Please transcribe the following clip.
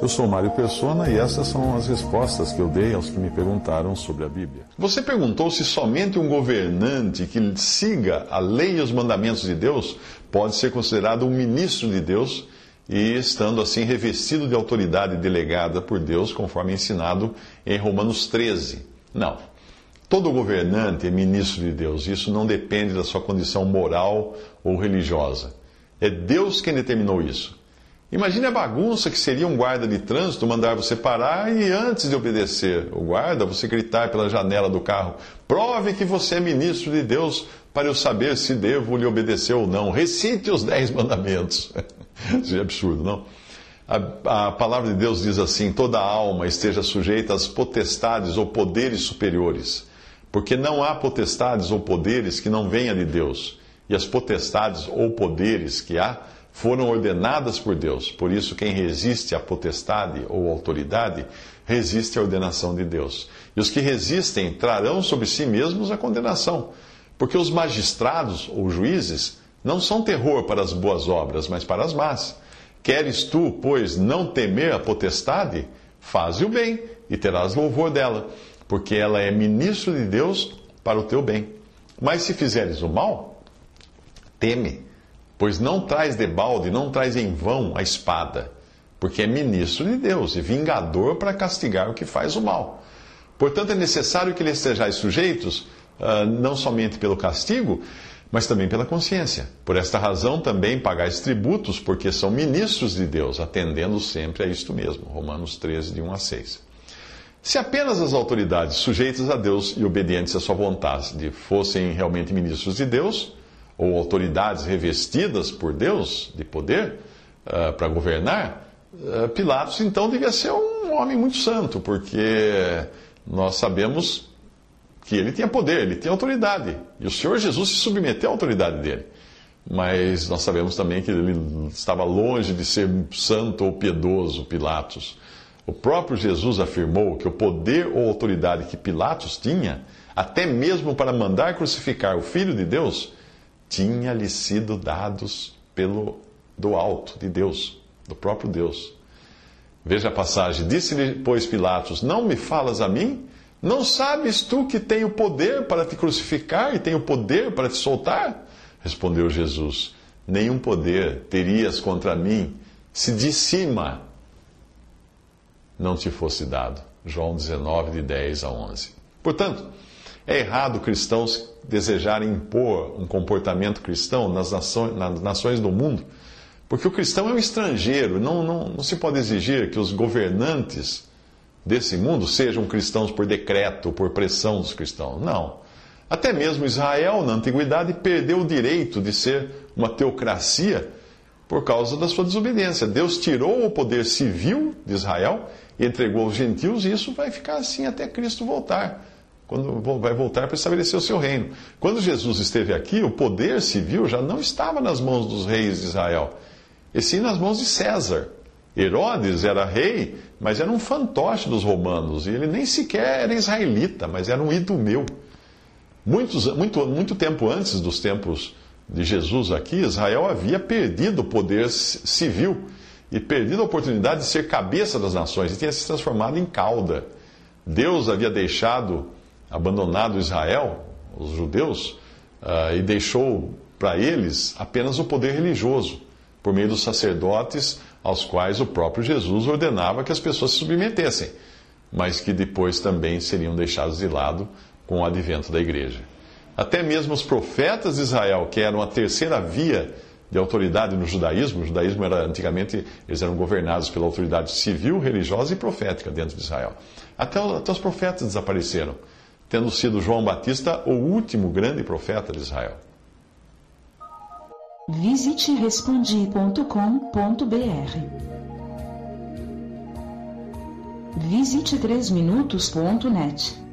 Eu sou Mário Persona e essas são as respostas que eu dei aos que me perguntaram sobre a Bíblia. Você perguntou se somente um governante que siga a lei e os mandamentos de Deus pode ser considerado um ministro de Deus e estando assim revestido de autoridade delegada por Deus, conforme ensinado em Romanos 13. Não. Todo governante é ministro de Deus. Isso não depende da sua condição moral ou religiosa. É Deus quem determinou isso. Imagine a bagunça que seria um guarda de trânsito mandar você parar e antes de obedecer o guarda, você gritar pela janela do carro: prove que você é ministro de Deus para eu saber se devo lhe obedecer ou não. Recite os dez mandamentos. Isso é absurdo, não? A, a palavra de Deus diz assim: toda alma esteja sujeita às potestades ou poderes superiores, porque não há potestades ou poderes que não venham de Deus, e as potestades ou poderes que há foram ordenadas por Deus. Por isso, quem resiste à potestade ou autoridade, resiste à ordenação de Deus. E os que resistem trarão sobre si mesmos a condenação. Porque os magistrados ou juízes não são terror para as boas obras, mas para as más. Queres tu, pois, não temer a potestade? Faze o bem e terás louvor dela, porque ela é ministro de Deus para o teu bem. Mas se fizeres o mal, teme Pois não traz debalde, não traz em vão a espada, porque é ministro de Deus e vingador para castigar o que faz o mal. Portanto, é necessário que lhes estejais sujeitos, uh, não somente pelo castigo, mas também pela consciência. Por esta razão também pagais tributos, porque são ministros de Deus, atendendo sempre a isto mesmo. Romanos 13, de 1 a 6. Se apenas as autoridades sujeitas a Deus e obedientes à sua vontade fossem realmente ministros de Deus, ou autoridades revestidas por Deus de poder uh, para governar, uh, Pilatos então devia ser um homem muito santo, porque nós sabemos que ele tinha poder, ele tinha autoridade. E o Senhor Jesus se submeteu à autoridade dele. Mas nós sabemos também que ele estava longe de ser santo ou piedoso, Pilatos. O próprio Jesus afirmou que o poder ou autoridade que Pilatos tinha, até mesmo para mandar crucificar o Filho de Deus, tinha-lhe sido dados pelo do alto de Deus, do próprio Deus. Veja a passagem: Disse-lhe, pois, Pilatos: Não me falas a mim? Não sabes tu que tenho poder para te crucificar e tenho poder para te soltar? Respondeu Jesus: Nenhum poder terias contra mim se de cima não te fosse dado. João 19, de 10 a 11. Portanto, é errado cristãos desejarem impor um comportamento cristão nas nações, nas nações do mundo, porque o cristão é um estrangeiro, não, não, não se pode exigir que os governantes desse mundo sejam cristãos por decreto, por pressão dos cristãos. Não. Até mesmo Israel, na antiguidade, perdeu o direito de ser uma teocracia por causa da sua desobediência. Deus tirou o poder civil de Israel e entregou aos gentios, e isso vai ficar assim até Cristo voltar quando vai voltar para estabelecer o seu reino. Quando Jesus esteve aqui, o poder civil já não estava nas mãos dos reis de Israel, e sim nas mãos de César. Herodes era rei, mas era um fantoche dos romanos, e ele nem sequer era israelita, mas era um idumeu. Muitos, muito, muito tempo antes dos tempos de Jesus aqui, Israel havia perdido o poder civil e perdido a oportunidade de ser cabeça das nações, e tinha se transformado em cauda. Deus havia deixado abandonado Israel, os judeus, uh, e deixou para eles apenas o poder religioso, por meio dos sacerdotes aos quais o próprio Jesus ordenava que as pessoas se submetessem, mas que depois também seriam deixados de lado com o advento da igreja. Até mesmo os profetas de Israel, que eram a terceira via de autoridade no judaísmo, o judaísmo era antigamente, eles eram governados pela autoridade civil, religiosa e profética dentro de Israel. Até, até os profetas desapareceram tendo sido João Batista o último grande profeta de Israel. Visite respondi.com.br. Visite 3minutos.net.